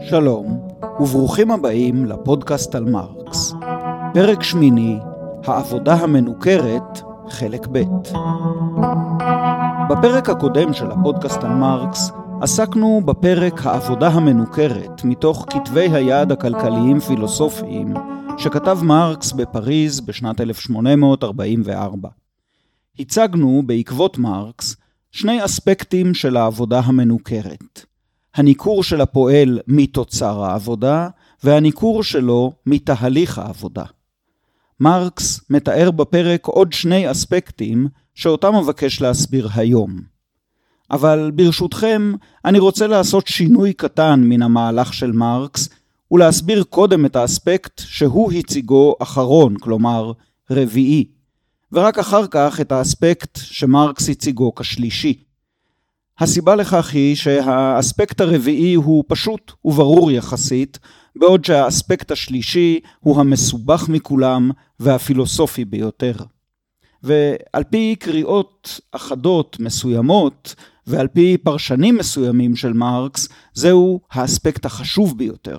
שלום, וברוכים הבאים לפודקאסט על מרקס. פרק שמיני, העבודה המנוכרת, חלק ב'. בפרק הקודם של הפודקאסט על מרקס עסקנו בפרק העבודה המנוכרת מתוך כתבי היד הכלכליים-פילוסופיים שכתב מרקס בפריז בשנת 1844. הצגנו בעקבות מרקס שני אספקטים של העבודה המנוכרת. הניכור של הפועל מתוצר העבודה והניכור שלו מתהליך העבודה. מרקס מתאר בפרק עוד שני אספקטים שאותם אבקש להסביר היום. אבל ברשותכם, אני רוצה לעשות שינוי קטן מן המהלך של מרקס, ולהסביר קודם את האספקט שהוא הציגו אחרון, כלומר רביעי, ורק אחר כך את האספקט שמרקס הציגו כשלישי. הסיבה לכך היא שהאספקט הרביעי הוא פשוט וברור יחסית, בעוד שהאספקט השלישי הוא המסובך מכולם והפילוסופי ביותר. ועל פי קריאות אחדות מסוימות, ועל פי פרשנים מסוימים של מרקס, זהו האספקט החשוב ביותר.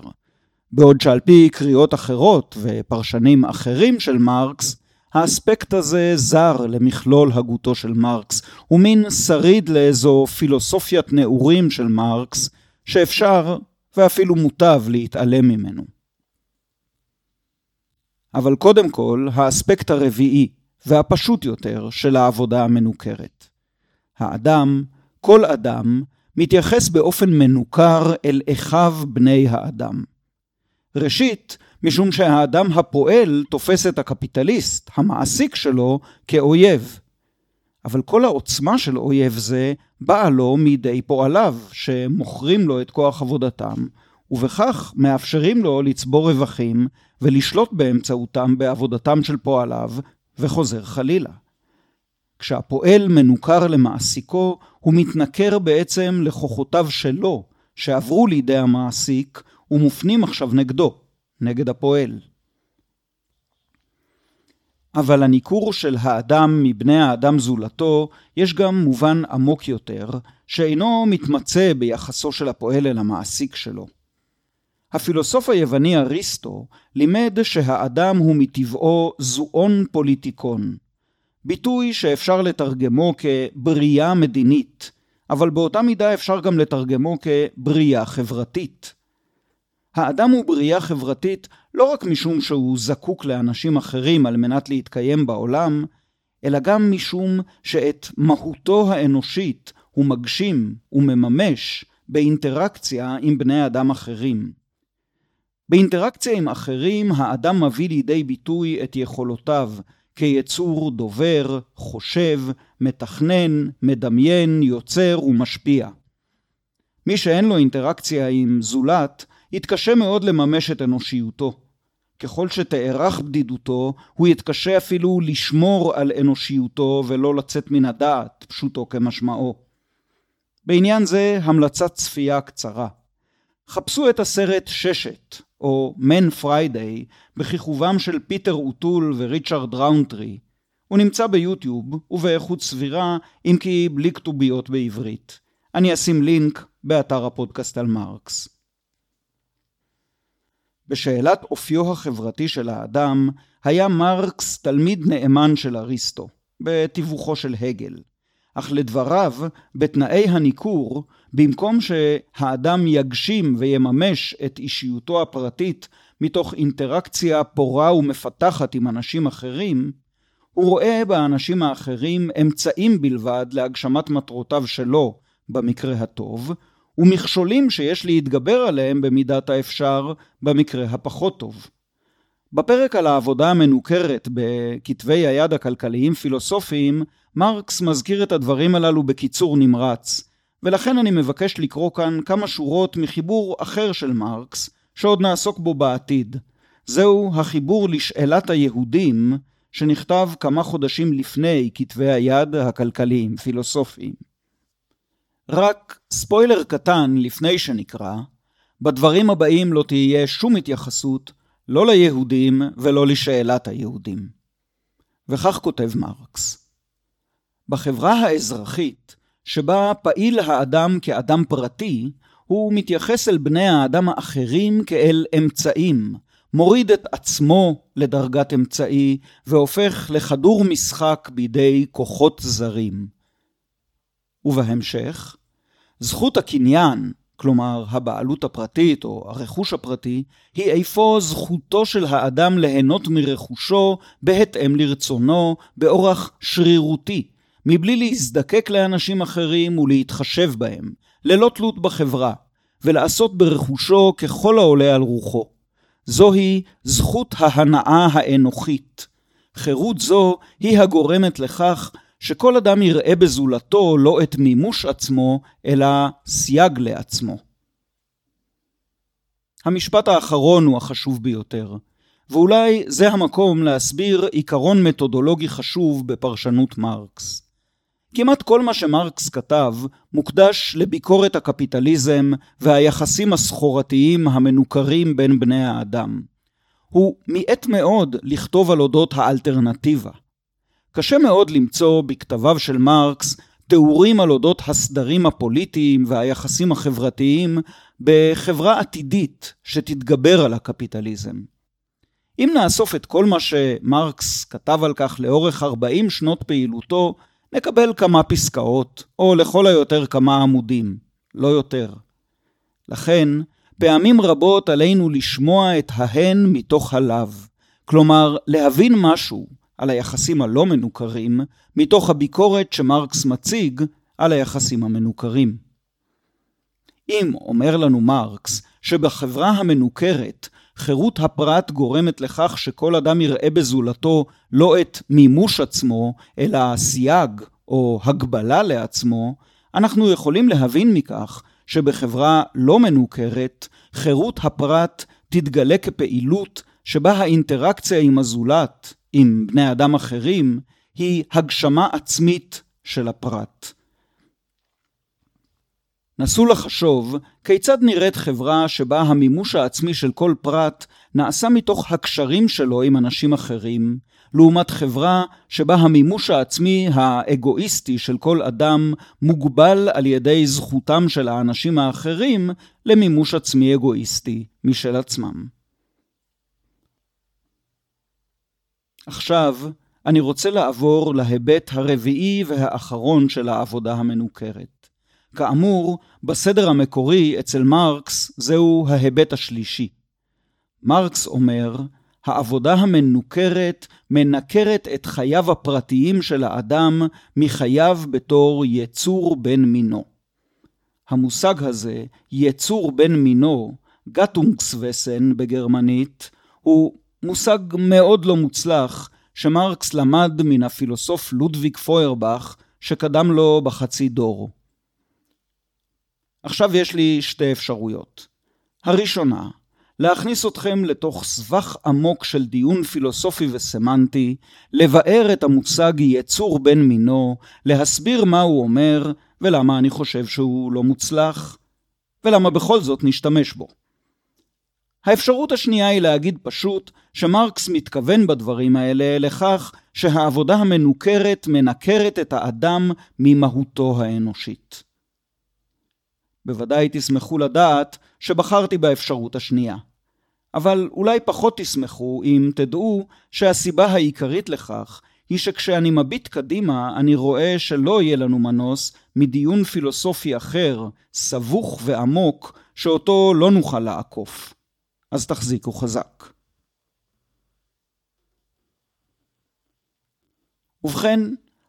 בעוד שעל פי קריאות אחרות ופרשנים אחרים של מרקס, האספקט הזה זר למכלול הגותו של מרקס, הוא מין שריד לאיזו פילוסופיית נעורים של מרקס, שאפשר ואפילו מוטב להתעלם ממנו. אבל קודם כל, האספקט הרביעי והפשוט יותר של העבודה המנוכרת. האדם, כל אדם, מתייחס באופן מנוכר אל אחיו בני האדם. ראשית, משום שהאדם הפועל תופס את הקפיטליסט, המעסיק שלו, כאויב. אבל כל העוצמה של אויב זה באה לו מידי פועליו, שמוכרים לו את כוח עבודתם, ובכך מאפשרים לו לצבור רווחים ולשלוט באמצעותם בעבודתם של פועליו, וחוזר חלילה. כשהפועל מנוכר למעסיקו, הוא מתנכר בעצם לכוחותיו שלו, שעברו לידי המעסיק, ומופנים עכשיו נגדו. נגד הפועל. אבל הניכור של האדם מבני האדם זולתו, יש גם מובן עמוק יותר, שאינו מתמצא ביחסו של הפועל אל המעסיק שלו. הפילוסוף היווני אריסטו לימד שהאדם הוא מטבעו זואון פוליטיקון, ביטוי שאפשר לתרגמו כבריאה מדינית, אבל באותה מידה אפשר גם לתרגמו כבריאה חברתית. האדם הוא בריאה חברתית לא רק משום שהוא זקוק לאנשים אחרים על מנת להתקיים בעולם, אלא גם משום שאת מהותו האנושית הוא מגשים ומממש באינטראקציה עם בני אדם אחרים. באינטראקציה עם אחרים האדם מביא לידי ביטוי את יכולותיו כיצור דובר, חושב, מתכנן, מדמיין, יוצר ומשפיע. מי שאין לו אינטראקציה עם זולת, יתקשה מאוד לממש את אנושיותו. ככל שתארך בדידותו, הוא יתקשה אפילו לשמור על אנושיותו ולא לצאת מן הדעת, פשוטו כמשמעו. בעניין זה המלצת צפייה קצרה. חפשו את הסרט ששת, או Man Friday, בכיכובם של פיטר אוטול וריצ'רד ראונטרי. הוא נמצא ביוטיוב, ובאיכות סבירה, אם כי בלי כתוביות בעברית. אני אשים לינק באתר הפודקאסט על מרקס. בשאלת אופיו החברתי של האדם, היה מרקס תלמיד נאמן של אריסטו, בתיווכו של הגל. אך לדבריו, בתנאי הניכור, במקום שהאדם יגשים ויממש את אישיותו הפרטית מתוך אינטראקציה פורה ומפתחת עם אנשים אחרים, הוא רואה באנשים האחרים אמצעים בלבד להגשמת מטרותיו שלו, במקרה הטוב, ומכשולים שיש להתגבר עליהם במידת האפשר במקרה הפחות טוב. בפרק על העבודה המנוכרת בכתבי היד הכלכליים-פילוסופיים, מרקס מזכיר את הדברים הללו בקיצור נמרץ, ולכן אני מבקש לקרוא כאן כמה שורות מחיבור אחר של מרקס, שעוד נעסוק בו בעתיד. זהו החיבור לשאלת היהודים, שנכתב כמה חודשים לפני כתבי היד הכלכליים-פילוסופיים. רק ספוילר קטן לפני שנקרא, בדברים הבאים לא תהיה שום התייחסות לא ליהודים ולא לשאלת היהודים. וכך כותב מרקס: בחברה האזרחית, שבה פעיל האדם כאדם פרטי, הוא מתייחס אל בני האדם האחרים כאל אמצעים, מוריד את עצמו לדרגת אמצעי, והופך לכדור משחק בידי כוחות זרים. ובהמשך, זכות הקניין, כלומר הבעלות הפרטית או הרכוש הפרטי, היא איפה זכותו של האדם ליהנות מרכושו בהתאם לרצונו, באורח שרירותי, מבלי להזדקק לאנשים אחרים ולהתחשב בהם, ללא תלות בחברה, ולעשות ברכושו ככל העולה על רוחו. זוהי זכות ההנאה האנוכית. חירות זו היא הגורמת לכך שכל אדם יראה בזולתו לא את מימוש עצמו, אלא סייג לעצמו. המשפט האחרון הוא החשוב ביותר, ואולי זה המקום להסביר עיקרון מתודולוגי חשוב בפרשנות מרקס. כמעט כל מה שמרקס כתב מוקדש לביקורת הקפיטליזם והיחסים הסחורתיים המנוכרים בין בני האדם. הוא מיעט מאוד לכתוב על אודות האלטרנטיבה. קשה מאוד למצוא בכתביו של מרקס תיאורים על אודות הסדרים הפוליטיים והיחסים החברתיים בחברה עתידית שתתגבר על הקפיטליזם. אם נאסוף את כל מה שמרקס כתב על כך לאורך 40 שנות פעילותו, נקבל כמה פסקאות, או לכל היותר כמה עמודים, לא יותר. לכן, פעמים רבות עלינו לשמוע את ההן מתוך הלאו, כלומר להבין משהו על היחסים הלא מנוכרים, מתוך הביקורת שמרקס מציג על היחסים המנוכרים. אם אומר לנו מרקס שבחברה המנוכרת חירות הפרט גורמת לכך שכל אדם יראה בזולתו לא את מימוש עצמו, אלא סייג או הגבלה לעצמו, אנחנו יכולים להבין מכך שבחברה לא מנוכרת, חירות הפרט תתגלה כפעילות שבה האינטראקציה עם הזולת, עם בני אדם אחרים, היא הגשמה עצמית של הפרט. נסו לחשוב כיצד נראית חברה שבה המימוש העצמי של כל פרט נעשה מתוך הקשרים שלו עם אנשים אחרים, לעומת חברה שבה המימוש העצמי האגואיסטי של כל אדם מוגבל על ידי זכותם של האנשים האחרים למימוש עצמי אגואיסטי משל עצמם. עכשיו, אני רוצה לעבור להיבט הרביעי והאחרון של העבודה המנוכרת. כאמור, בסדר המקורי אצל מרקס זהו ההיבט השלישי. מרקס אומר, העבודה המנוכרת מנכרת את חייו הפרטיים של האדם מחייו בתור יצור בן מינו. המושג הזה, יצור בן מינו, גטונגסווסן בגרמנית, הוא מושג מאוד לא מוצלח שמרקס למד מן הפילוסוף לודוויג פוירבך שקדם לו בחצי דור. עכשיו יש לי שתי אפשרויות. הראשונה, להכניס אתכם לתוך סבך עמוק של דיון פילוסופי וסמנטי, לבאר את המושג יצור בן מינו, להסביר מה הוא אומר ולמה אני חושב שהוא לא מוצלח, ולמה בכל זאת נשתמש בו. האפשרות השנייה היא להגיד פשוט שמרקס מתכוון בדברים האלה לכך שהעבודה המנוכרת מנכרת את האדם ממהותו האנושית. בוודאי תשמחו לדעת שבחרתי באפשרות השנייה. אבל אולי פחות תשמחו אם תדעו שהסיבה העיקרית לכך היא שכשאני מביט קדימה אני רואה שלא יהיה לנו מנוס מדיון פילוסופי אחר, סבוך ועמוק, שאותו לא נוכל לעקוף. אז תחזיקו חזק. ובכן,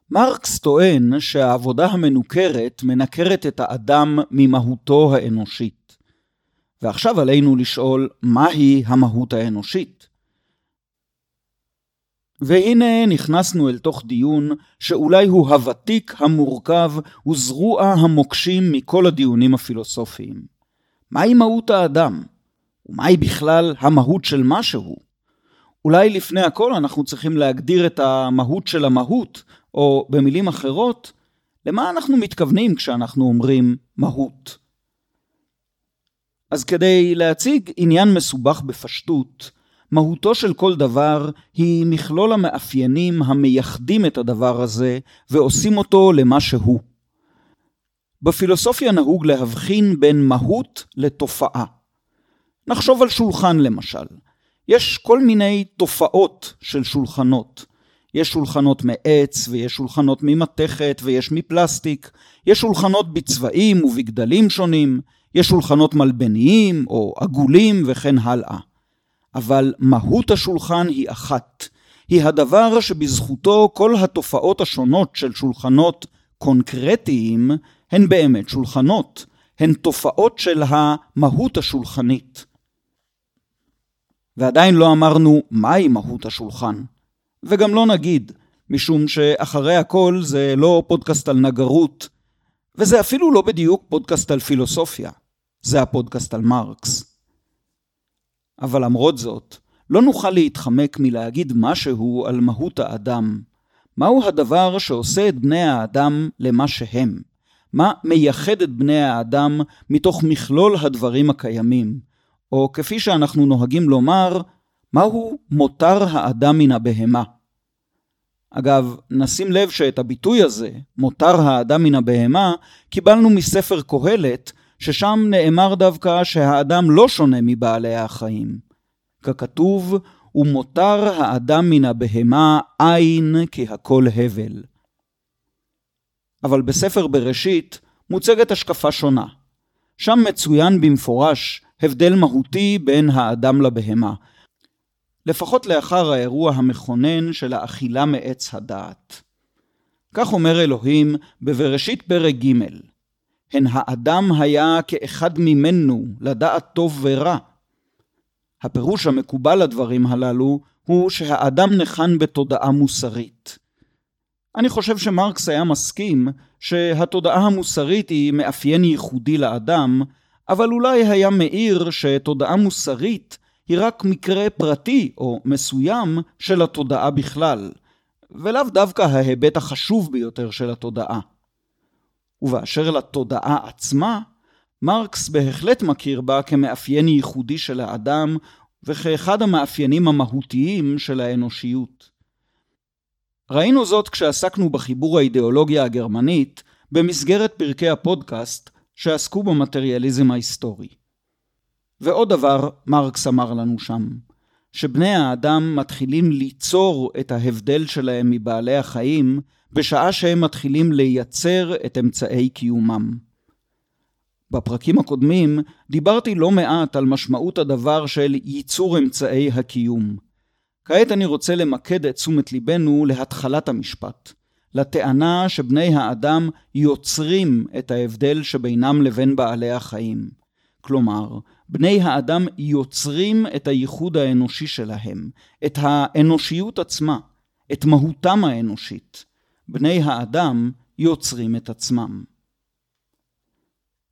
מרקס טוען שהעבודה המנוכרת מנכרת את האדם ממהותו האנושית. ועכשיו עלינו לשאול מהי המהות האנושית. והנה נכנסנו אל תוך דיון שאולי הוא הוותיק, המורכב וזרוע המוקשים מכל הדיונים הפילוסופיים. מהי מהות האדם? ומהי בכלל המהות של משהו? אולי לפני הכל אנחנו צריכים להגדיר את המהות של המהות, או במילים אחרות, למה אנחנו מתכוונים כשאנחנו אומרים מהות? אז כדי להציג עניין מסובך בפשטות, מהותו של כל דבר היא מכלול המאפיינים המייחדים את הדבר הזה ועושים אותו למה שהוא. בפילוסופיה נהוג להבחין בין מהות לתופעה. נחשוב על שולחן למשל. יש כל מיני תופעות של שולחנות. יש שולחנות מעץ, ויש שולחנות ממתכת, ויש מפלסטיק, יש שולחנות בצבעים ובגדלים שונים, יש שולחנות מלבניים או עגולים וכן הלאה. אבל מהות השולחן היא אחת. היא הדבר שבזכותו כל התופעות השונות של שולחנות קונקרטיים הן באמת שולחנות, הן תופעות של המהות השולחנית. ועדיין לא אמרנו מהי מהות השולחן. וגם לא נגיד, משום שאחרי הכל זה לא פודקאסט על נגרות, וזה אפילו לא בדיוק פודקאסט על פילוסופיה, זה הפודקאסט על מרקס. אבל למרות זאת, לא נוכל להתחמק מלהגיד משהו על מהות האדם. מהו הדבר שעושה את בני האדם למה שהם? מה מייחד את בני האדם מתוך מכלול הדברים הקיימים? או כפי שאנחנו נוהגים לומר, מהו מותר האדם מן הבהמה? אגב, נשים לב שאת הביטוי הזה, מותר האדם מן הבהמה, קיבלנו מספר קהלת, ששם נאמר דווקא שהאדם לא שונה מבעלי החיים. ככתוב, ומותר האדם מן הבהמה עין כהכל הבל. אבל בספר בראשית מוצגת השקפה שונה. שם מצוין במפורש הבדל מהותי בין האדם לבהמה, לפחות לאחר האירוע המכונן של האכילה מעץ הדעת. כך אומר אלוהים בבראשית פרק ג' הן האדם היה כאחד ממנו לדעת טוב ורע. הפירוש המקובל לדברים הללו הוא שהאדם נחן בתודעה מוסרית. אני חושב שמרקס היה מסכים שהתודעה המוסרית היא מאפיין ייחודי לאדם, אבל אולי היה מאיר שתודעה מוסרית היא רק מקרה פרטי או מסוים של התודעה בכלל, ולאו דווקא ההיבט החשוב ביותר של התודעה. ובאשר לתודעה עצמה, מרקס בהחלט מכיר בה כמאפיין ייחודי של האדם וכאחד המאפיינים המהותיים של האנושיות. ראינו זאת כשעסקנו בחיבור האידיאולוגיה הגרמנית במסגרת פרקי הפודקאסט שעסקו במטריאליזם ההיסטורי. ועוד דבר מרקס אמר לנו שם, שבני האדם מתחילים ליצור את ההבדל שלהם מבעלי החיים בשעה שהם מתחילים לייצר את אמצעי קיומם. בפרקים הקודמים דיברתי לא מעט על משמעות הדבר של ייצור אמצעי הקיום. כעת אני רוצה למקד את תשומת ליבנו להתחלת המשפט, לטענה שבני האדם יוצרים את ההבדל שבינם לבין בעלי החיים. כלומר, בני האדם יוצרים את הייחוד האנושי שלהם, את האנושיות עצמה, את מהותם האנושית. בני האדם יוצרים את עצמם.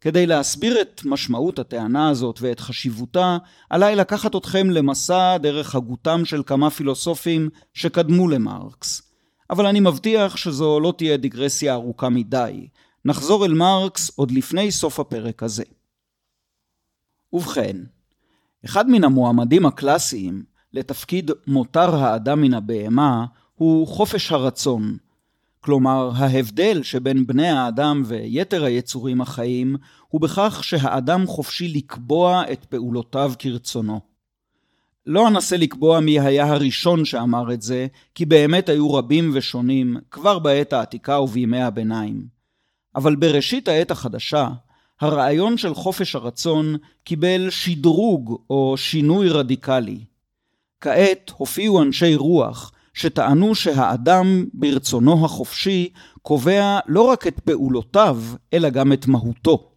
כדי להסביר את משמעות הטענה הזאת ואת חשיבותה, עליי לקחת אתכם למסע דרך הגותם של כמה פילוסופים שקדמו למרקס. אבל אני מבטיח שזו לא תהיה דיגרסיה ארוכה מדי. נחזור אל מרקס עוד לפני סוף הפרק הזה. ובכן, אחד מן המועמדים הקלאסיים לתפקיד מותר האדם מן הבהמה הוא חופש הרצון. כלומר, ההבדל שבין בני האדם ויתר היצורים החיים הוא בכך שהאדם חופשי לקבוע את פעולותיו כרצונו. לא אנסה לקבוע מי היה הראשון שאמר את זה, כי באמת היו רבים ושונים כבר בעת העתיקה ובימי הביניים. אבל בראשית העת החדשה, הרעיון של חופש הרצון קיבל שדרוג או שינוי רדיקלי. כעת הופיעו אנשי רוח שטענו שהאדם ברצונו החופשי קובע לא רק את פעולותיו, אלא גם את מהותו.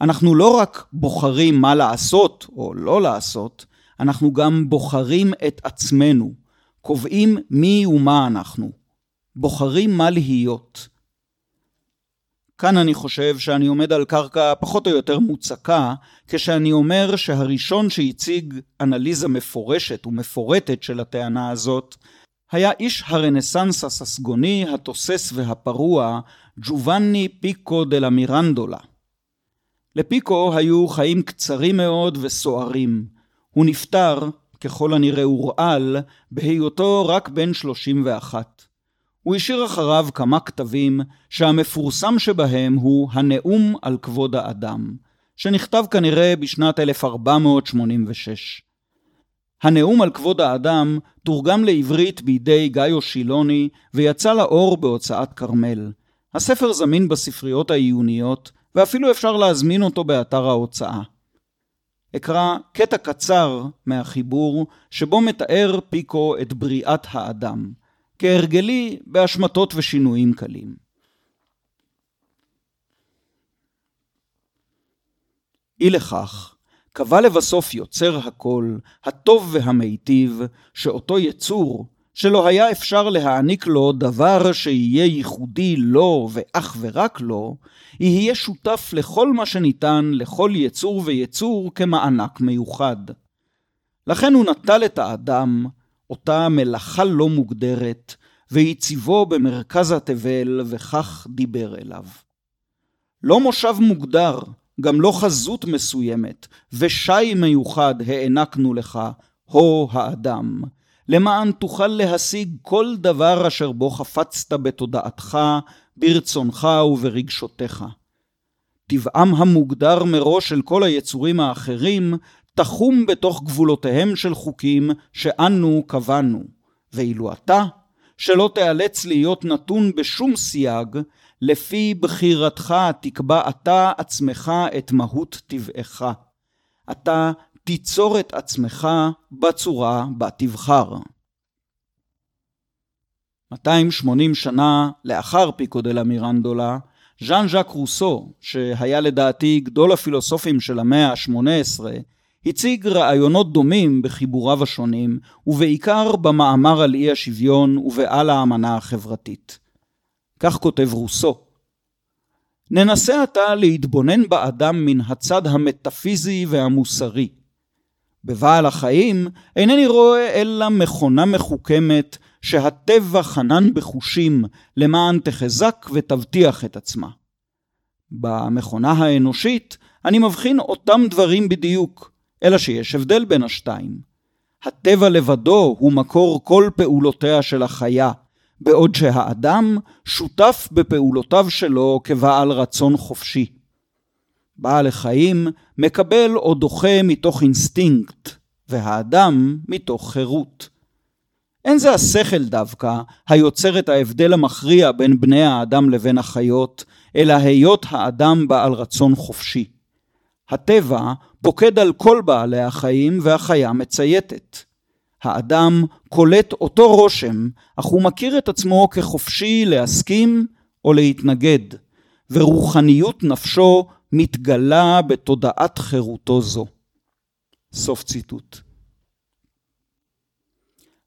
אנחנו לא רק בוחרים מה לעשות או לא לעשות, אנחנו גם בוחרים את עצמנו, קובעים מי ומה אנחנו, בוחרים מה להיות. כאן אני חושב שאני עומד על קרקע פחות או יותר מוצקה, כשאני אומר שהראשון שהציג אנליזה מפורשת ומפורטת של הטענה הזאת, היה איש הרנסאנס הססגוני, התוסס והפרוע, ג'ובאני פיקו דה מירנדולה. לפיקו היו חיים קצרים מאוד וסוערים. הוא נפטר, ככל הנראה הורעל, בהיותו רק בן 31. הוא השאיר אחריו כמה כתבים שהמפורסם שבהם הוא הנאום על כבוד האדם, שנכתב כנראה בשנת 1486. הנאום על כבוד האדם תורגם לעברית בידי גאיו שילוני ויצא לאור בהוצאת כרמל. הספר זמין בספריות העיוניות ואפילו אפשר להזמין אותו באתר ההוצאה. אקרא קטע קצר מהחיבור שבו מתאר פיקו את בריאת האדם, כהרגלי בהשמטות ושינויים קלים. אי לכך, קבע לבסוף יוצר הכל, הטוב והמיטיב, שאותו יצור, שלא היה אפשר להעניק לו דבר שיהיה ייחודי לו ואך ורק לו, יהיה שותף לכל מה שניתן לכל יצור ויצור כמענק מיוחד. לכן הוא נטל את האדם, אותה מלאכה לא מוגדרת, והציבו במרכז התבל, וכך דיבר אליו. לא מושב מוגדר, גם לא חזות מסוימת, ושי מיוחד הענקנו לך, הו האדם, למען תוכל להשיג כל דבר אשר בו חפצת בתודעתך, ברצונך וברגשותיך. טבעם המוגדר מראש של כל היצורים האחרים, תחום בתוך גבולותיהם של חוקים שאנו קבענו, ואילו אתה, שלא תיאלץ להיות נתון בשום סייג, לפי בחירתך תקבע אתה עצמך את מהות טבעך. אתה תיצור את עצמך בצורה בה תבחר. 280 שנה לאחר פיקו דה לה מירנדולה, ז'אן ז'אק רוסו, שהיה לדעתי גדול הפילוסופים של המאה ה-18, הציג רעיונות דומים בחיבוריו השונים, ובעיקר במאמר על אי השוויון ובעל האמנה החברתית. כך כותב רוסו: ננסה עתה להתבונן באדם מן הצד המטאפיזי והמוסרי. בבעל החיים אינני רואה אלא מכונה מחוכמת שהטבע חנן בחושים למען תחזק ותבטיח את עצמה. במכונה האנושית אני מבחין אותם דברים בדיוק, אלא שיש הבדל בין השתיים. הטבע לבדו הוא מקור כל פעולותיה של החיה, בעוד שהאדם שותף בפעולותיו שלו כבעל רצון חופשי. בעל החיים מקבל או דוחה מתוך אינסטינקט, והאדם מתוך חירות. אין זה השכל דווקא היוצר את ההבדל המכריע בין בני האדם לבין החיות, אלא היות האדם בעל רצון חופשי. הטבע פוקד על כל בעלי החיים והחיה מצייתת. האדם קולט אותו רושם, אך הוא מכיר את עצמו כחופשי להסכים או להתנגד, ורוחניות נפשו מתגלה בתודעת חירותו זו. סוף ציטוט.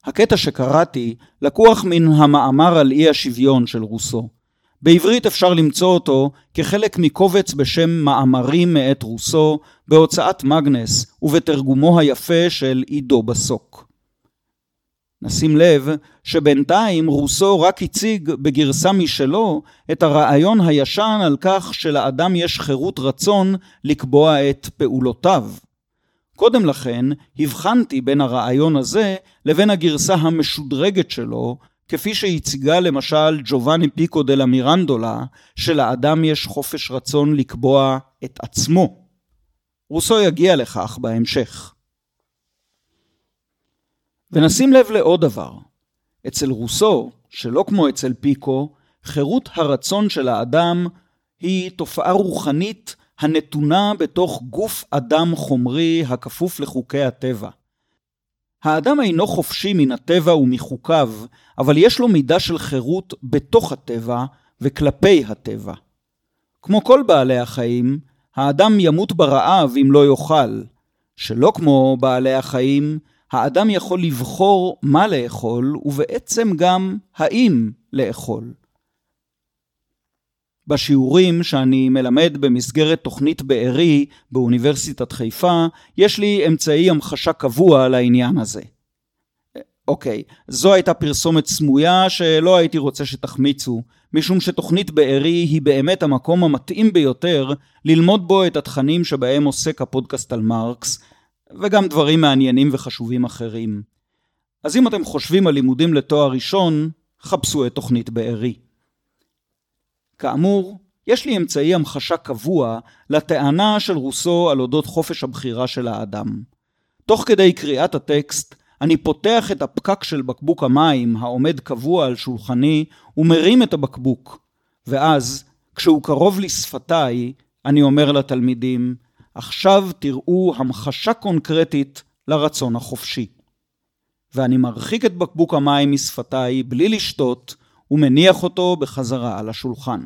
הקטע שקראתי לקוח מן המאמר על אי השוויון של רוסו. בעברית אפשר למצוא אותו כחלק מקובץ בשם מאמרים מאת רוסו בהוצאת מגנס ובתרגומו היפה של עידו בסוק. נשים לב שבינתיים רוסו רק הציג בגרסה משלו את הרעיון הישן על כך שלאדם יש חירות רצון לקבוע את פעולותיו. קודם לכן הבחנתי בין הרעיון הזה לבין הגרסה המשודרגת שלו, כפי שהציגה למשל ג'ובאני פיקו דה לה מירנדולה, שלאדם יש חופש רצון לקבוע את עצמו. רוסו יגיע לכך בהמשך. ונשים לב לעוד דבר. אצל רוסו, שלא כמו אצל פיקו, חירות הרצון של האדם היא תופעה רוחנית הנתונה בתוך גוף אדם חומרי הכפוף לחוקי הטבע. האדם אינו חופשי מן הטבע ומחוקיו, אבל יש לו מידה של חירות בתוך הטבע וכלפי הטבע. כמו כל בעלי החיים, האדם ימות ברעב אם לא יאכל, שלא כמו בעלי החיים, האדם יכול לבחור מה לאכול, ובעצם גם האם לאכול. בשיעורים שאני מלמד במסגרת תוכנית בארי באוניברסיטת חיפה, יש לי אמצעי המחשה קבוע לעניין הזה. אוקיי, זו הייתה פרסומת סמויה שלא הייתי רוצה שתחמיצו, משום שתוכנית בארי היא באמת המקום המתאים ביותר ללמוד בו את התכנים שבהם עוסק הפודקאסט על מרקס, וגם דברים מעניינים וחשובים אחרים. אז אם אתם חושבים על לימודים לתואר ראשון, חפשו את תוכנית בארי. כאמור, יש לי אמצעי המחשה קבוע לטענה של רוסו על אודות חופש הבחירה של האדם. תוך כדי קריאת הטקסט, אני פותח את הפקק של בקבוק המים העומד קבוע על שולחני ומרים את הבקבוק, ואז, כשהוא קרוב לשפתיי, אני אומר לתלמידים, עכשיו תראו המחשה קונקרטית לרצון החופשי. ואני מרחיק את בקבוק המים משפתיי בלי לשתות, ומניח אותו בחזרה על השולחן.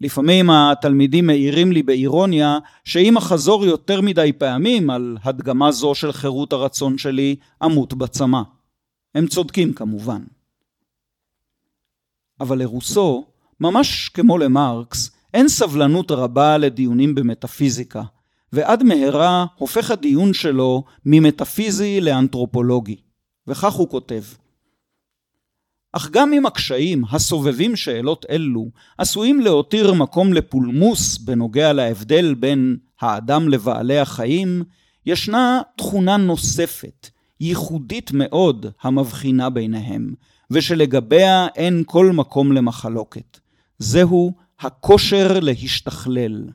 לפעמים התלמידים מעירים לי באירוניה שאם אחזור יותר מדי פעמים על הדגמה זו של חירות הרצון שלי, אמות בצמא. הם צודקים כמובן. אבל לרוסו, ממש כמו למרקס, אין סבלנות רבה לדיונים במטאפיזיקה, ועד מהרה הופך הדיון שלו ממטאפיזי לאנתרופולוגי. וכך הוא כותב: אך גם אם הקשיים הסובבים שאלות אלו עשויים להותיר מקום לפולמוס בנוגע להבדל בין האדם לבעלי החיים, ישנה תכונה נוספת, ייחודית מאוד, המבחינה ביניהם, ושלגביה אין כל מקום למחלוקת. זהו הכושר להשתכלל.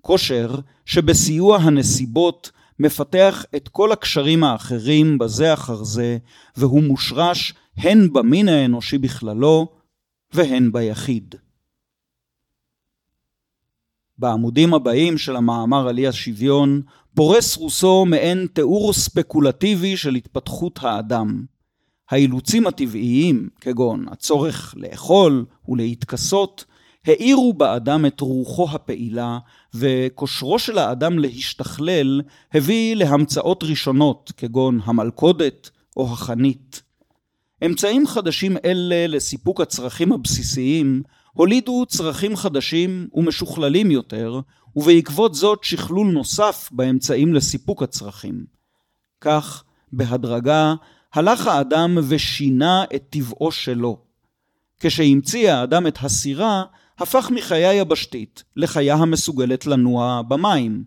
כושר שבסיוע הנסיבות מפתח את כל הקשרים האחרים בזה אחר זה, והוא מושרש הן במין האנושי בכללו והן ביחיד. בעמודים הבאים של המאמר על אי השוויון פורס רוסו מעין תיאור ספקולטיבי של התפתחות האדם. האילוצים הטבעיים, כגון הצורך לאכול ולהתכסות, האירו באדם את רוחו הפעילה, וכושרו של האדם להשתכלל הביא להמצאות ראשונות, כגון המלכודת או החנית. אמצעים חדשים אלה לסיפוק הצרכים הבסיסיים הולידו צרכים חדשים ומשוכללים יותר, ובעקבות זאת שכלול נוסף באמצעים לסיפוק הצרכים. כך, בהדרגה, הלך האדם ושינה את טבעו שלו. כשהמציא האדם את הסירה, הפך מחיה יבשתית לחיה המסוגלת לנוע במים.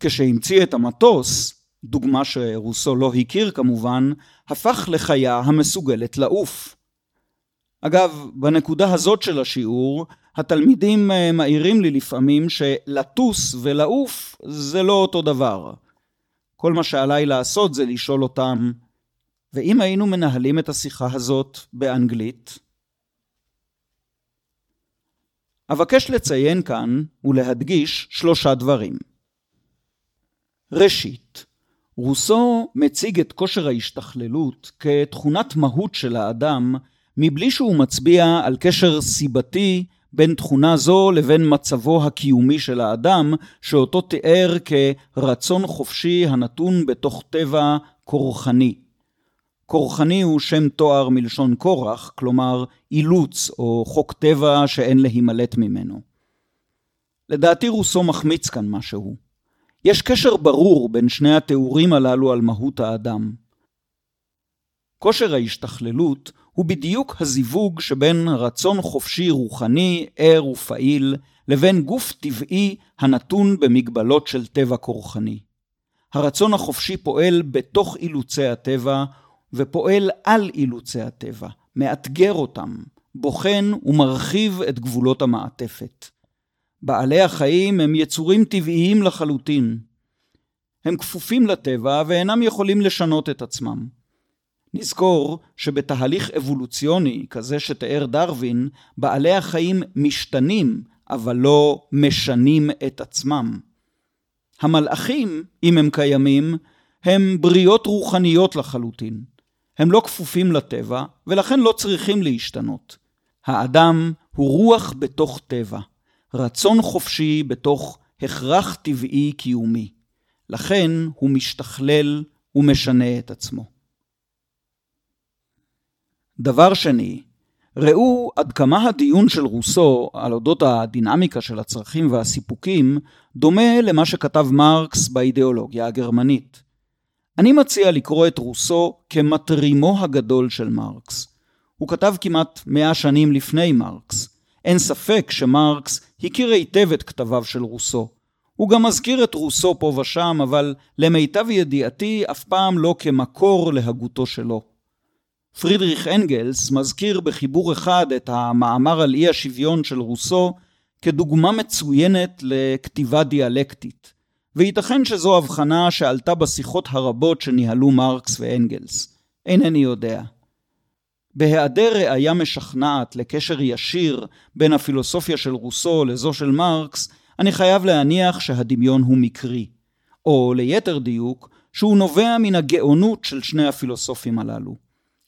כשהמציא את המטוס, דוגמה שרוסו לא הכיר כמובן, הפך לחיה המסוגלת לעוף. אגב, בנקודה הזאת של השיעור, התלמידים אה, מעירים לי לפעמים שלטוס ולעוף זה לא אותו דבר. כל מה שעליי לעשות זה לשאול אותם, ואם היינו מנהלים את השיחה הזאת באנגלית? אבקש לציין כאן ולהדגיש שלושה דברים. ראשית, רוסו מציג את כושר ההשתכללות כתכונת מהות של האדם, מבלי שהוא מצביע על קשר סיבתי בין תכונה זו לבין מצבו הקיומי של האדם, שאותו תיאר כרצון חופשי הנתון בתוך טבע כורחני. כורחני הוא שם תואר מלשון כורח, כלומר אילוץ או חוק טבע שאין להימלט ממנו. לדעתי רוסו מחמיץ כאן משהו. יש קשר ברור בין שני התיאורים הללו על מהות האדם. כושר ההשתכללות הוא בדיוק הזיווג שבין רצון חופשי רוחני, ער ופעיל, לבין גוף טבעי הנתון במגבלות של טבע כורחני. הרצון החופשי פועל בתוך אילוצי הטבע, ופועל על אילוצי הטבע, מאתגר אותם, בוחן ומרחיב את גבולות המעטפת. בעלי החיים הם יצורים טבעיים לחלוטין. הם כפופים לטבע ואינם יכולים לשנות את עצמם. נזכור שבתהליך אבולוציוני כזה שתיאר דרווין, בעלי החיים משתנים, אבל לא משנים את עצמם. המלאכים, אם הם קיימים, הם בריות רוחניות לחלוטין. הם לא כפופים לטבע, ולכן לא צריכים להשתנות. האדם הוא רוח בתוך טבע. רצון חופשי בתוך הכרח טבעי קיומי. לכן הוא משתכלל ומשנה את עצמו. דבר שני, ראו עד כמה הדיון של רוסו על אודות הדינמיקה של הצרכים והסיפוקים דומה למה שכתב מרקס באידיאולוגיה הגרמנית. אני מציע לקרוא את רוסו כמטרימו הגדול של מרקס. הוא כתב כמעט מאה שנים לפני מרקס, אין ספק שמרקס הכיר היטב את כתביו של רוסו. הוא גם מזכיר את רוסו פה ושם, אבל למיטב ידיעתי אף פעם לא כמקור להגותו שלו. פרידריך אנגלס מזכיר בחיבור אחד את המאמר על אי השוויון של רוסו כדוגמה מצוינת לכתיבה דיאלקטית, וייתכן שזו הבחנה שעלתה בשיחות הרבות שניהלו מרקס ואנגלס. אינני יודע. בהיעדר ראייה משכנעת לקשר ישיר בין הפילוסופיה של רוסו לזו של מרקס, אני חייב להניח שהדמיון הוא מקרי, או ליתר דיוק, שהוא נובע מן הגאונות של שני הפילוסופים הללו.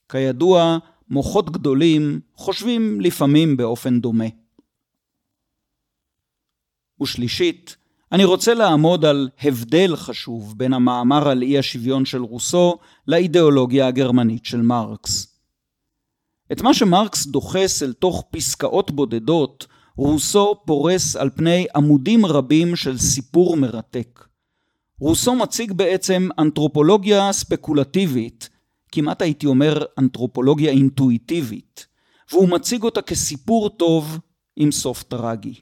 כידוע, מוחות גדולים חושבים לפעמים באופן דומה. ושלישית, אני רוצה לעמוד על הבדל חשוב בין המאמר על אי השוויון של רוסו לאידיאולוגיה הגרמנית של מרקס. את מה שמרקס דוחס אל תוך פסקאות בודדות, רוסו פורס על פני עמודים רבים של סיפור מרתק. רוסו מציג בעצם אנתרופולוגיה ספקולטיבית, כמעט הייתי אומר אנתרופולוגיה אינטואיטיבית, והוא מציג אותה כסיפור טוב עם סוף טרגי.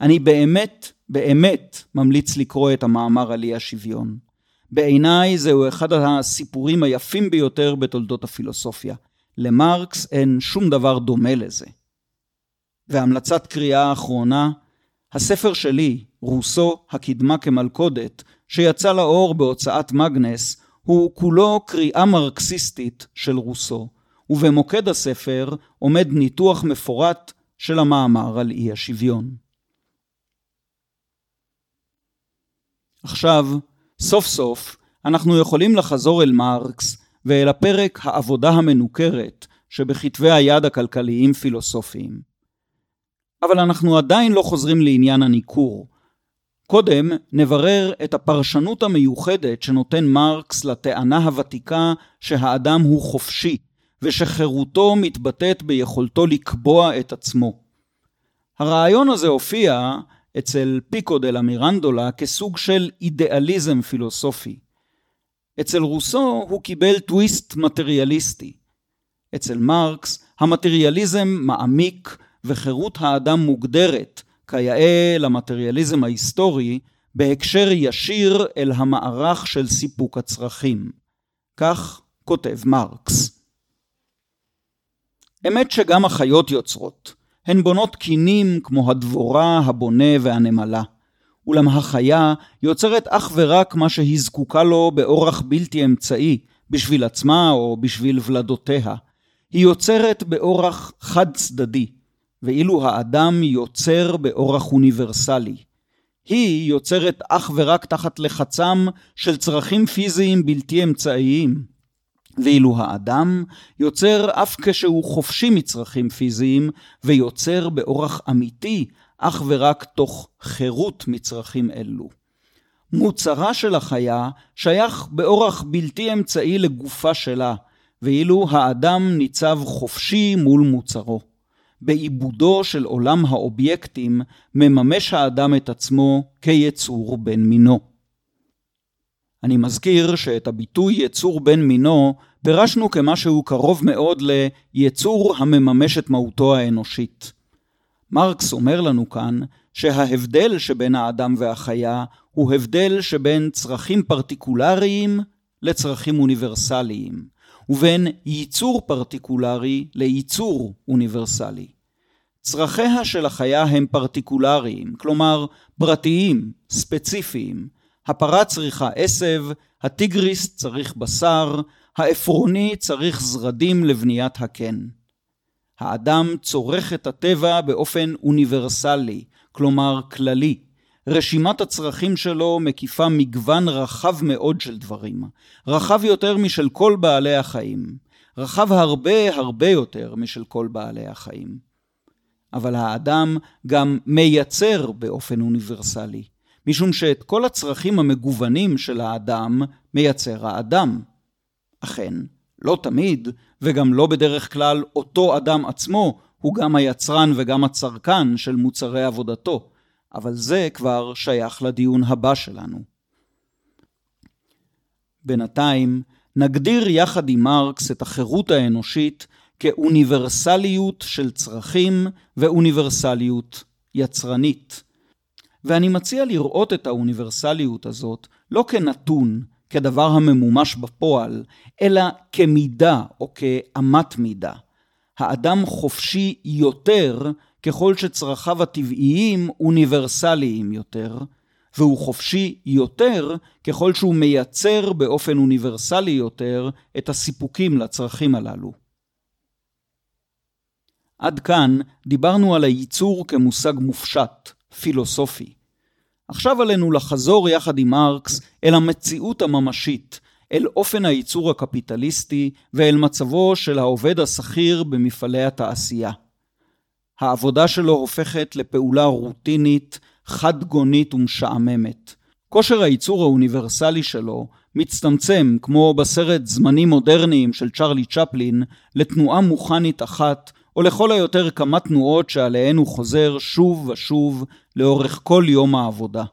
אני באמת, באמת ממליץ לקרוא את המאמר על אי השוויון. בעיניי זהו אחד הסיפורים היפים ביותר בתולדות הפילוסופיה. למרקס אין שום דבר דומה לזה. והמלצת קריאה האחרונה, הספר שלי, רוסו, הקדמה כמלכודת, שיצא לאור בהוצאת מגנס, הוא כולו קריאה מרקסיסטית של רוסו, ובמוקד הספר עומד ניתוח מפורט של המאמר על אי השוויון. עכשיו, סוף סוף, אנחנו יכולים לחזור אל מרקס ואל הפרק העבודה המנוכרת שבכתבי היד הכלכליים-פילוסופיים. אבל אנחנו עדיין לא חוזרים לעניין הניכור. קודם נברר את הפרשנות המיוחדת שנותן מרקס לטענה הוותיקה שהאדם הוא חופשי, ושחירותו מתבטאת ביכולתו לקבוע את עצמו. הרעיון הזה הופיע אצל פיקו דה למירנדולה כסוג של אידיאליזם פילוסופי. אצל רוסו הוא קיבל טוויסט מטריאליסטי. אצל מרקס המטריאליזם מעמיק וחירות האדם מוגדרת, כיאה למטריאליזם ההיסטורי, בהקשר ישיר אל המערך של סיפוק הצרכים. כך כותב מרקס. אמת שגם החיות יוצרות. הן בונות קינים כמו הדבורה, הבונה והנמלה. אולם החיה יוצרת אך ורק מה שהיא זקוקה לו באורח בלתי אמצעי, בשביל עצמה או בשביל ולדותיה. היא יוצרת באורח חד צדדי, ואילו האדם יוצר באורח אוניברסלי. היא יוצרת אך ורק תחת לחצם של צרכים פיזיים בלתי אמצעיים. ואילו האדם יוצר אף כשהוא חופשי מצרכים פיזיים, ויוצר באורח אמיתי אך ורק תוך חירות מצרכים אלו. מוצרה של החיה שייך באורח בלתי אמצעי לגופה שלה, ואילו האדם ניצב חופשי מול מוצרו. בעיבודו של עולם האובייקטים מממש האדם את עצמו כיצור בן מינו. אני מזכיר שאת הביטוי יצור בן מינו פירשנו כמשהו קרוב מאוד ליצור המממש את מהותו האנושית. מרקס אומר לנו כאן שההבדל שבין האדם והחיה הוא הבדל שבין צרכים פרטיקולריים לצרכים אוניברסליים, ובין ייצור פרטיקולרי לייצור אוניברסלי. צרכיה של החיה הם פרטיקולריים, כלומר פרטיים, ספציפיים. הפרה צריכה עשב, הטיגריס צריך בשר, העפרוני צריך זרדים לבניית הקן. האדם צורך את הטבע באופן אוניברסלי, כלומר כללי. רשימת הצרכים שלו מקיפה מגוון רחב מאוד של דברים, רחב יותר משל כל בעלי החיים, רחב הרבה הרבה יותר משל כל בעלי החיים. אבל האדם גם מייצר באופן אוניברסלי, משום שאת כל הצרכים המגוונים של האדם מייצר האדם. אכן, לא תמיד, וגם לא בדרך כלל אותו אדם עצמו, הוא גם היצרן וגם הצרכן של מוצרי עבודתו, אבל זה כבר שייך לדיון הבא שלנו. בינתיים, נגדיר יחד עם מרקס את החירות האנושית כאוניברסליות של צרכים ואוניברסליות יצרנית. ואני מציע לראות את האוניברסליות הזאת לא כנתון, כדבר הממומש בפועל, אלא כמידה או כאמת מידה. האדם חופשי יותר ככל שצרכיו הטבעיים אוניברסליים יותר, והוא חופשי יותר ככל שהוא מייצר באופן אוניברסלי יותר את הסיפוקים לצרכים הללו. עד כאן דיברנו על הייצור כמושג מופשט, פילוסופי. עכשיו עלינו לחזור יחד עם מרקס אל המציאות הממשית, אל אופן הייצור הקפיטליסטי ואל מצבו של העובד השכיר במפעלי התעשייה. העבודה שלו הופכת לפעולה רוטינית, חד-גונית ומשעממת. כושר הייצור האוניברסלי שלו מצטמצם, כמו בסרט זמנים מודרניים של צ'רלי צ'פלין, לתנועה מוכנית אחת, או לכל היותר כמה תנועות שעליהן הוא חוזר שוב ושוב לאורך כל יום העבודה.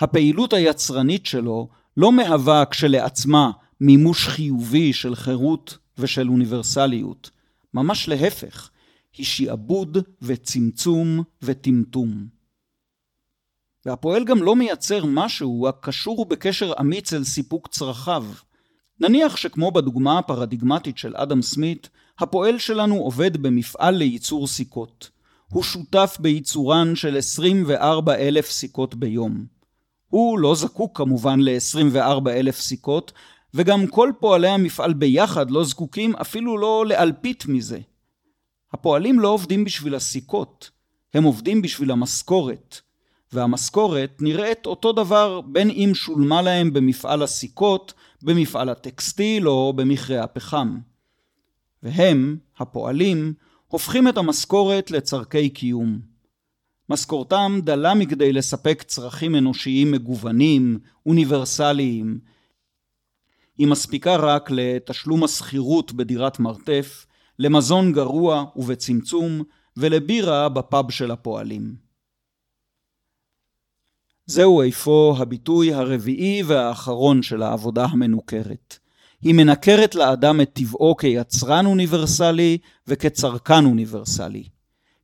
הפעילות היצרנית שלו לא מהווה כשלעצמה מימוש חיובי של חירות ושל אוניברסליות. ממש להפך, היא שעבוד וצמצום וטמטום. והפועל גם לא מייצר משהו הקשור בקשר אמיץ אל סיפוק צרכיו. נניח שכמו בדוגמה הפרדיגמטית של אדם סמית, הפועל שלנו עובד במפעל לייצור סיכות. הוא שותף בייצורן של 24 אלף סיכות ביום. הוא לא זקוק כמובן ל-24 אלף סיכות, וגם כל פועלי המפעל ביחד לא זקוקים אפילו לא לאלפית מזה. הפועלים לא עובדים בשביל הסיכות, הם עובדים בשביל המשכורת. והמשכורת נראית אותו דבר בין אם שולמה להם במפעל הסיכות, במפעל הטקסטיל או במכרה הפחם. והם, הפועלים, הופכים את המשכורת לצורכי קיום. משכורתם דלה מכדי לספק צרכים אנושיים מגוונים, אוניברסליים. היא מספיקה רק לתשלום השכירות בדירת מרתף, למזון גרוע ובצמצום, ולבירה בפאב של הפועלים. זהו אפוא הביטוי הרביעי והאחרון של העבודה המנוכרת. היא מנכרת לאדם את טבעו כיצרן אוניברסלי וכצרכן אוניברסלי.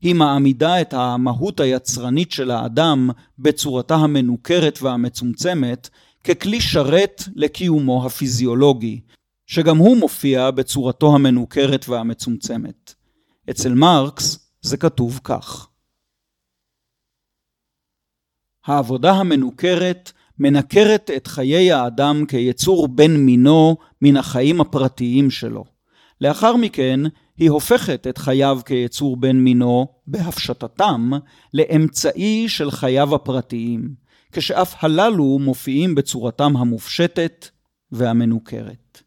היא מעמידה את המהות היצרנית של האדם בצורתה המנוכרת והמצומצמת ככלי שרת לקיומו הפיזיולוגי, שגם הוא מופיע בצורתו המנוכרת והמצומצמת. אצל מרקס זה כתוב כך: העבודה המנוכרת מנכרת את חיי האדם כיצור בן מינו מן החיים הפרטיים שלו. לאחר מכן היא הופכת את חייו כיצור בן מינו, בהפשטתם, לאמצעי של חייו הפרטיים, כשאף הללו מופיעים בצורתם המופשטת והמנוכרת.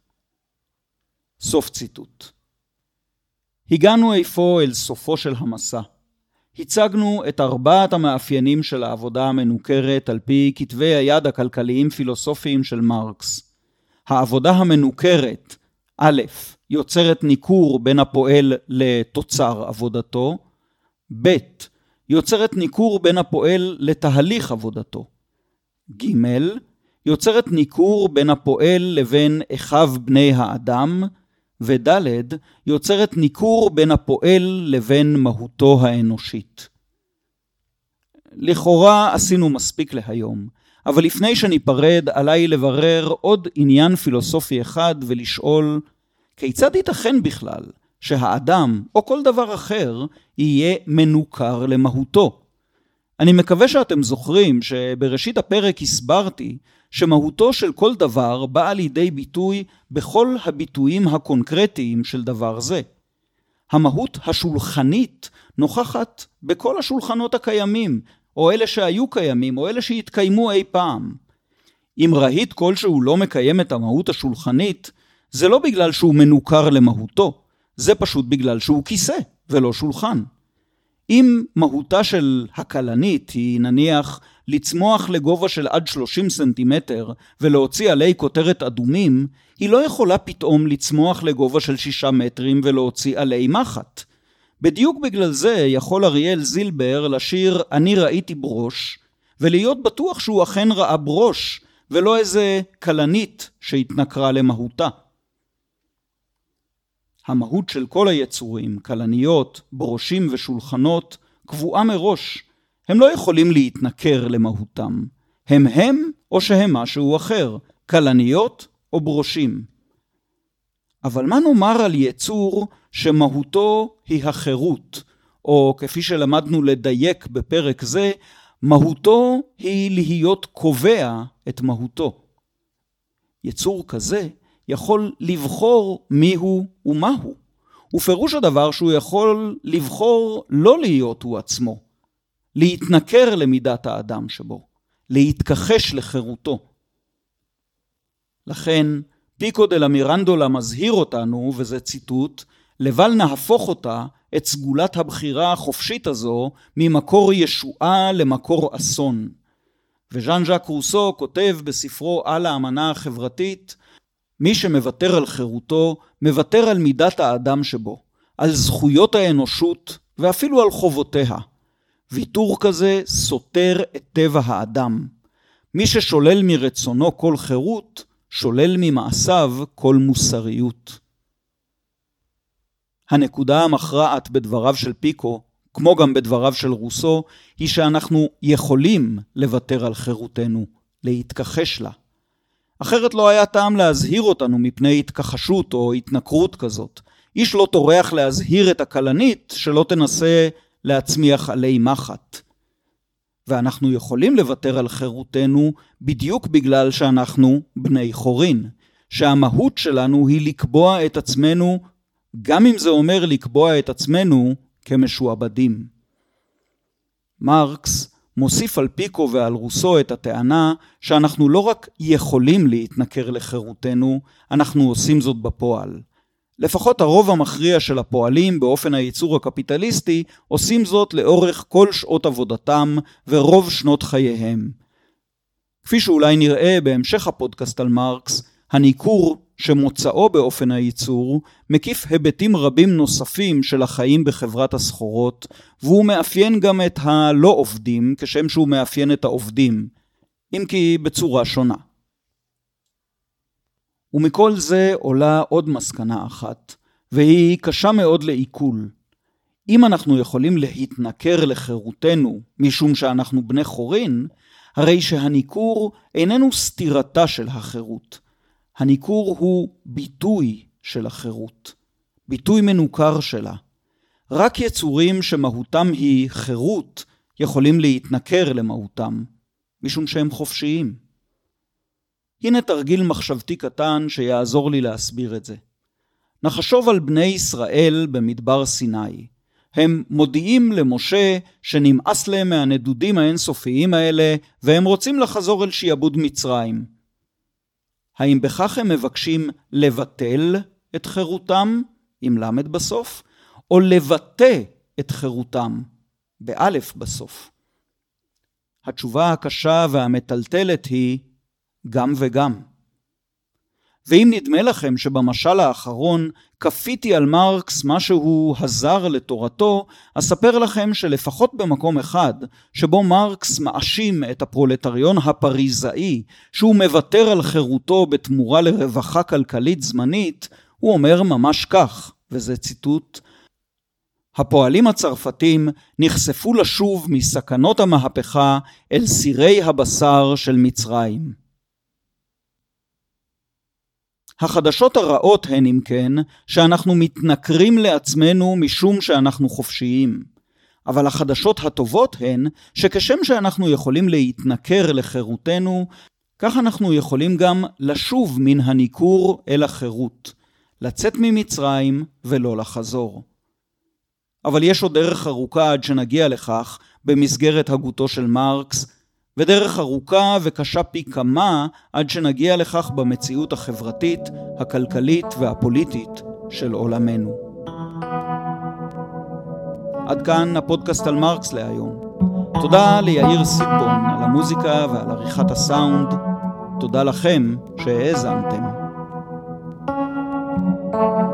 סוף ציטוט. הגענו אפוא אל סופו של המסע. הצגנו את ארבעת המאפיינים של העבודה המנוכרת על פי כתבי היד הכלכליים-פילוסופיים של מרקס. העבודה המנוכרת, א', יוצרת ניכור בין הפועל לתוצר עבודתו, ב', יוצרת ניכור בין הפועל לתהליך עבודתו, ג', יוצרת ניכור בין הפועל לבין אחיו בני האדם, וד' יוצרת ניכור בין הפועל לבין מהותו האנושית. לכאורה עשינו מספיק להיום, אבל לפני שניפרד עליי לברר עוד עניין פילוסופי אחד ולשאול כיצד ייתכן בכלל שהאדם או כל דבר אחר יהיה מנוכר למהותו? אני מקווה שאתם זוכרים שבראשית הפרק הסברתי שמהותו של כל דבר באה לידי ביטוי בכל הביטויים הקונקרטיים של דבר זה. המהות השולחנית נוכחת בכל השולחנות הקיימים, או אלה שהיו קיימים, או אלה שהתקיימו אי פעם. אם רהיט כלשהו לא מקיים את המהות השולחנית, זה לא בגלל שהוא מנוכר למהותו, זה פשוט בגלל שהוא כיסא ולא שולחן. אם מהותה של הכלנית היא נניח לצמוח לגובה של עד 30 סנטימטר ולהוציא עלי כותרת אדומים, היא לא יכולה פתאום לצמוח לגובה של 6 מטרים ולהוציא עלי מחט. בדיוק בגלל זה יכול אריאל זילבר לשיר "אני ראיתי ברוש", ולהיות בטוח שהוא אכן ראה ברוש, ולא איזה כלנית שהתנכרה למהותה. המהות של כל היצורים, כלניות, ברושים ושולחנות, קבועה מראש. הם לא יכולים להתנכר למהותם. הם הם או שהם משהו אחר, כלניות או ברושים. אבל מה נאמר על יצור שמהותו היא החירות, או כפי שלמדנו לדייק בפרק זה, מהותו היא להיות קובע את מהותו. יצור כזה יכול לבחור מיהו ומהו. ופירוש הדבר שהוא יכול לבחור לא להיות הוא עצמו, להתנכר למידת האדם שבו, להתכחש לחירותו. לכן, פיקו דה למירנדולה מזהיר אותנו, וזה ציטוט, לבל נהפוך אותה, את סגולת הבחירה החופשית הזו, ממקור ישועה למקור אסון. וז'אן ז'אק רוסו כותב בספרו על האמנה החברתית, מי שמוותר על חירותו, מוותר על מידת האדם שבו, על זכויות האנושות ואפילו על חובותיה. ויתור כזה סותר את טבע האדם. מי ששולל מרצונו כל חירות, שולל ממעשיו כל מוסריות. הנקודה המכרעת בדבריו של פיקו, כמו גם בדבריו של רוסו, היא שאנחנו יכולים לוותר על חירותנו, להתכחש לה. אחרת לא היה טעם להזהיר אותנו מפני התכחשות או התנכרות כזאת. איש לא טורח להזהיר את הכלנית שלא תנסה להצמיח עלי מחט. ואנחנו יכולים לוותר על חירותנו בדיוק בגלל שאנחנו בני חורין, שהמהות שלנו היא לקבוע את עצמנו, גם אם זה אומר לקבוע את עצמנו כמשועבדים. מרקס מוסיף על פיקו ועל רוסו את הטענה שאנחנו לא רק יכולים להתנכר לחירותנו, אנחנו עושים זאת בפועל. לפחות הרוב המכריע של הפועלים באופן הייצור הקפיטליסטי עושים זאת לאורך כל שעות עבודתם ורוב שנות חייהם. כפי שאולי נראה בהמשך הפודקאסט על מרקס, הניכור שמוצאו באופן הייצור מקיף היבטים רבים נוספים של החיים בחברת הסחורות, והוא מאפיין גם את הלא עובדים כשם שהוא מאפיין את העובדים, אם כי בצורה שונה. ומכל זה עולה עוד מסקנה אחת, והיא קשה מאוד לעיכול. אם אנחנו יכולים להתנכר לחירותנו משום שאנחנו בני חורין, הרי שהניכור איננו סתירתה של החירות. הניכור הוא ביטוי של החירות, ביטוי מנוכר שלה. רק יצורים שמהותם היא חירות יכולים להתנכר למהותם, משום שהם חופשיים. הנה תרגיל מחשבתי קטן שיעזור לי להסביר את זה. נחשוב על בני ישראל במדבר סיני. הם מודיעים למשה שנמאס להם מהנדודים האינסופיים האלה והם רוצים לחזור אל שיעבוד מצרים. האם בכך הם מבקשים לבטל את חירותם, עם למד בסוף, או לבטא את חירותם, באלף בסוף? התשובה הקשה והמטלטלת היא גם וגם. ואם נדמה לכם שבמשל האחרון כפיתי על מרקס משהו הזר לתורתו, אספר לכם שלפחות במקום אחד, שבו מרקס מאשים את הפרולטריון הפריזאי, שהוא מוותר על חירותו בתמורה לרווחה כלכלית זמנית, הוא אומר ממש כך, וזה ציטוט, הפועלים הצרפתים נחשפו לשוב מסכנות המהפכה אל סירי הבשר של מצרים. החדשות הרעות הן אם כן, שאנחנו מתנכרים לעצמנו משום שאנחנו חופשיים. אבל החדשות הטובות הן, שכשם שאנחנו יכולים להתנכר לחירותנו, כך אנחנו יכולים גם לשוב מן הניכור אל החירות, לצאת ממצרים ולא לחזור. אבל יש עוד דרך ארוכה עד שנגיע לכך במסגרת הגותו של מרקס, ודרך ארוכה וקשה פי כמה עד שנגיע לכך במציאות החברתית, הכלכלית והפוליטית של עולמנו. עד כאן הפודקאסט על מרקס להיום. תודה ליאיר סיפון על המוזיקה ועל עריכת הסאונד. תודה לכם שהאזנתם. thank you